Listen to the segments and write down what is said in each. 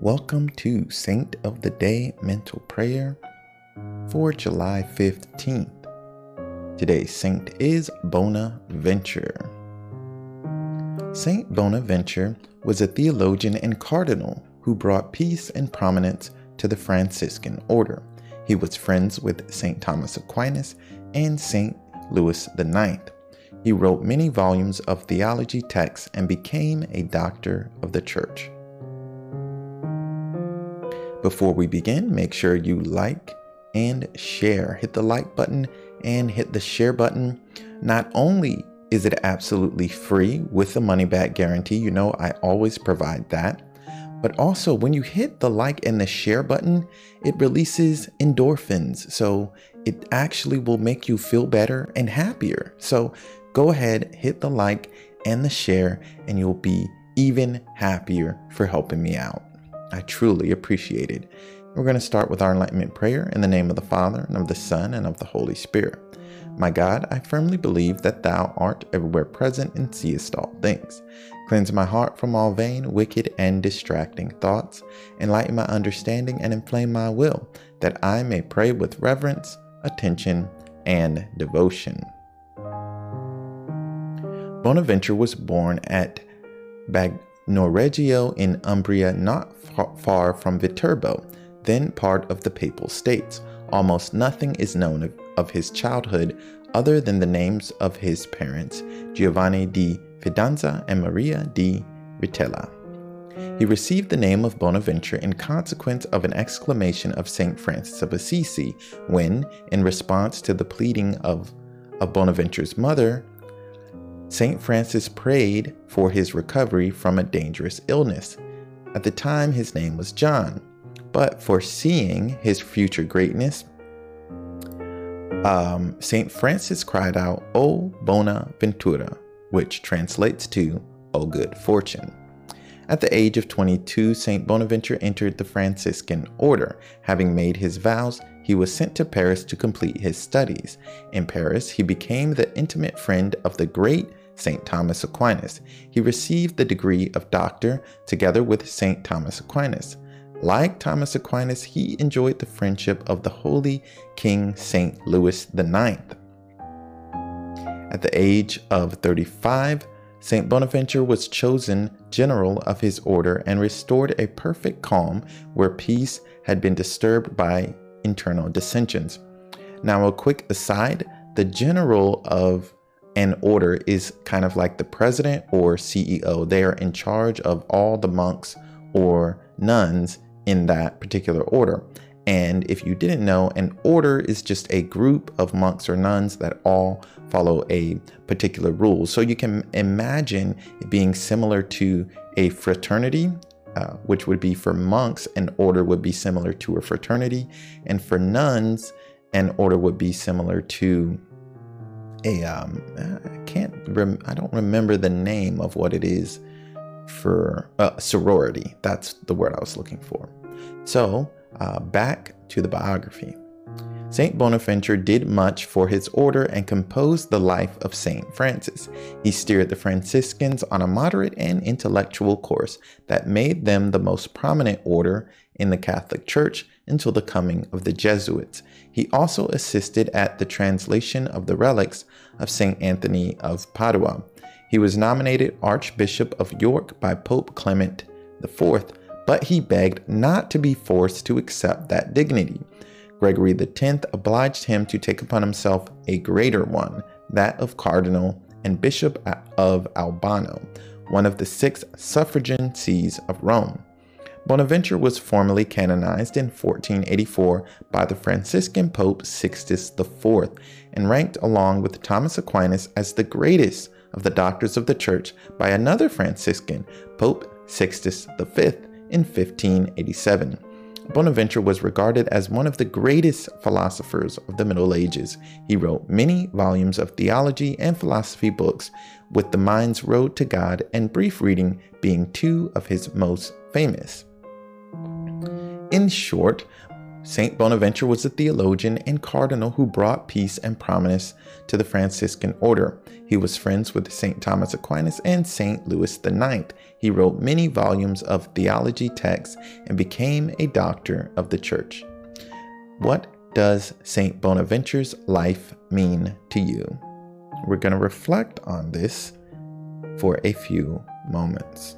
Welcome to Saint of the Day Mental Prayer for July 15th. Today's saint is Bonaventure. Saint Bonaventure was a theologian and cardinal who brought peace and prominence to the Franciscan order. He was friends with Saint Thomas Aquinas and Saint Louis IX. He wrote many volumes of theology texts and became a doctor of the church. Before we begin, make sure you like and share. Hit the like button and hit the share button. Not only is it absolutely free with the money back guarantee, you know I always provide that, but also when you hit the like and the share button, it releases endorphins. So it actually will make you feel better and happier. So go ahead, hit the like and the share, and you'll be even happier for helping me out. I truly appreciate it. We're going to start with our enlightenment prayer in the name of the Father, and of the Son, and of the Holy Spirit. My God, I firmly believe that Thou art everywhere present and seest all things. Cleanse my heart from all vain, wicked, and distracting thoughts. Enlighten my understanding and inflame my will, that I may pray with reverence, attention, and devotion. Bonaventure was born at Bag- Noreggio in Umbria, not far from Viterbo, then part of the Papal States. Almost nothing is known of, of his childhood other than the names of his parents, Giovanni di Fidanza and Maria di Ritella. He received the name of Bonaventure in consequence of an exclamation of St. Francis of Assisi when, in response to the pleading of, of Bonaventure's mother, St. Francis prayed for his recovery from a dangerous illness. At the time, his name was John, but foreseeing his future greatness, um, St. Francis cried out, O Bonaventura, which translates to, O good fortune. At the age of 22, St. Bonaventure entered the Franciscan order. Having made his vows, he was sent to Paris to complete his studies. In Paris, he became the intimate friend of the great St. Thomas Aquinas. He received the degree of doctor together with St. Thomas Aquinas. Like Thomas Aquinas, he enjoyed the friendship of the holy King St. Louis IX. At the age of 35, St. Bonaventure was chosen general of his order and restored a perfect calm where peace had been disturbed by internal dissensions. Now, a quick aside the general of an order is kind of like the president or CEO. They are in charge of all the monks or nuns in that particular order. And if you didn't know, an order is just a group of monks or nuns that all follow a particular rule. So you can imagine it being similar to a fraternity, uh, which would be for monks, an order would be similar to a fraternity. And for nuns, an order would be similar to a, um, I can't, rem- I don't remember the name of what it is for uh, sorority. That's the word I was looking for. So, uh, back to the biography. Saint Bonaventure did much for his order and composed the life of Saint Francis. He steered the Franciscans on a moderate and intellectual course that made them the most prominent order in the Catholic Church until the coming of the Jesuits. He also assisted at the translation of the relics of Saint Anthony of Padua. He was nominated Archbishop of York by Pope Clement IV, but he begged not to be forced to accept that dignity. Gregory X obliged him to take upon himself a greater one, that of Cardinal and Bishop of Albano, one of the six suffragan sees of Rome. Bonaventure was formally canonized in 1484 by the Franciscan Pope Sixtus IV and ranked along with Thomas Aquinas as the greatest of the doctors of the church by another Franciscan, Pope Sixtus V, in 1587. Bonaventure was regarded as one of the greatest philosophers of the Middle Ages. He wrote many volumes of theology and philosophy books, with The Mind's Road to God and Brief Reading being two of his most famous. In short, Saint Bonaventure was a theologian and cardinal who brought peace and prominence to the Franciscan order. He was friends with Saint Thomas Aquinas and Saint Louis IX. He wrote many volumes of theology texts and became a doctor of the church. What does Saint Bonaventure's life mean to you? We're going to reflect on this for a few moments.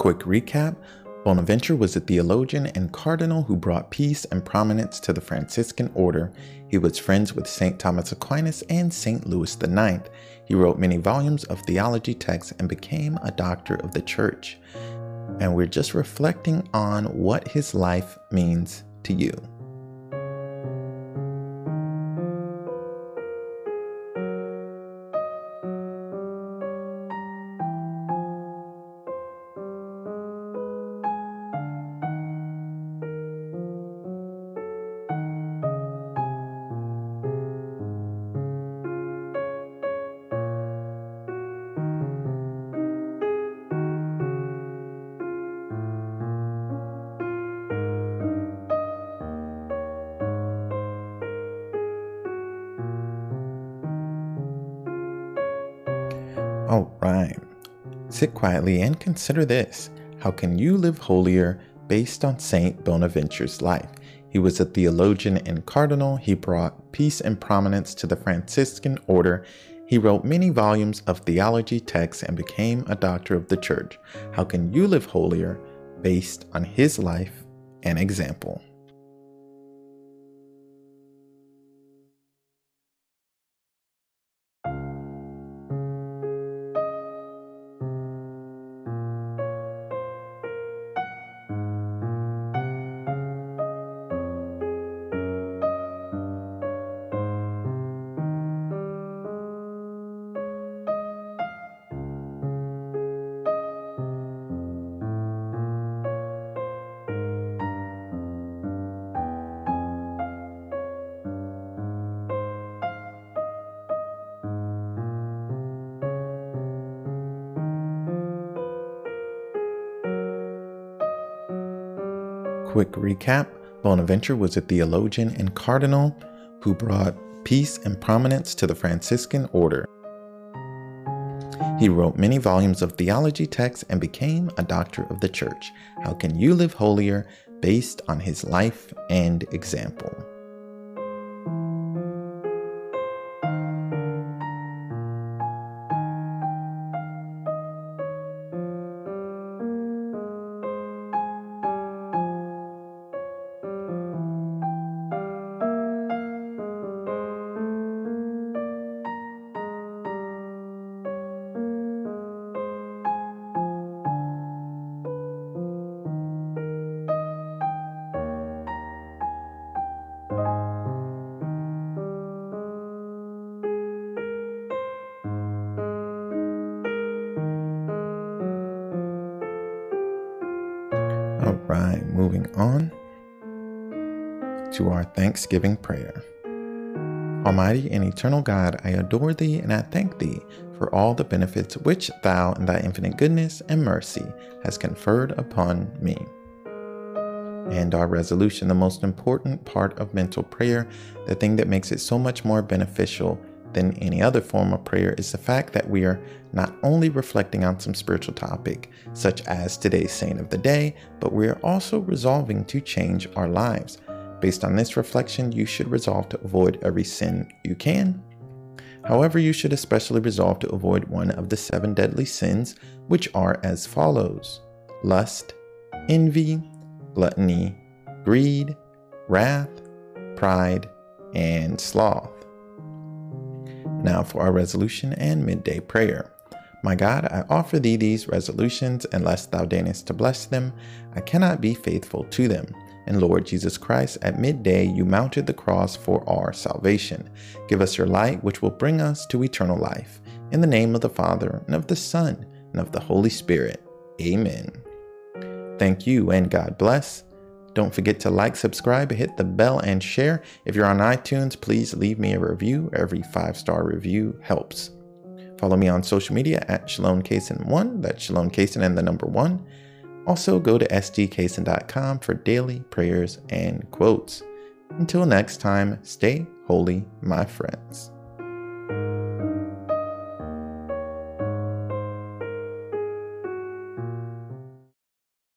Quick recap Bonaventure was a theologian and cardinal who brought peace and prominence to the Franciscan order. He was friends with St. Thomas Aquinas and St. Louis IX. He wrote many volumes of theology texts and became a doctor of the church. And we're just reflecting on what his life means to you. All right. Sit quietly and consider this. How can you live holier based on Saint Bonaventure's life? He was a theologian and cardinal. He brought peace and prominence to the Franciscan order. He wrote many volumes of theology texts and became a doctor of the church. How can you live holier based on his life and example? Quick recap Bonaventure was a theologian and cardinal who brought peace and prominence to the Franciscan order. He wrote many volumes of theology texts and became a doctor of the church. How can you live holier based on his life and example? Right, moving on to our Thanksgiving prayer. Almighty and eternal God, I adore thee and I thank thee for all the benefits which thou in thy infinite goodness and mercy has conferred upon me. And our resolution, the most important part of mental prayer, the thing that makes it so much more beneficial than any other form of prayer is the fact that we are not only reflecting on some spiritual topic, such as today's saint of the day, but we are also resolving to change our lives. Based on this reflection, you should resolve to avoid every sin you can. However, you should especially resolve to avoid one of the seven deadly sins, which are as follows lust, envy, gluttony, greed, wrath, pride, and sloth. Now for our resolution and midday prayer. My God, I offer thee these resolutions, unless thou deignest to bless them, I cannot be faithful to them. And Lord Jesus Christ, at midday you mounted the cross for our salvation. Give us your light, which will bring us to eternal life. In the name of the Father, and of the Son, and of the Holy Spirit. Amen. Thank you, and God bless. Don't forget to like, subscribe, hit the bell, and share. If you're on iTunes, please leave me a review. Every five star review helps. Follow me on social media at Shalom Kaysen1. That's Shalom Kaysen and the number one. Also, go to sgkaysen.com for daily prayers and quotes. Until next time, stay holy, my friends.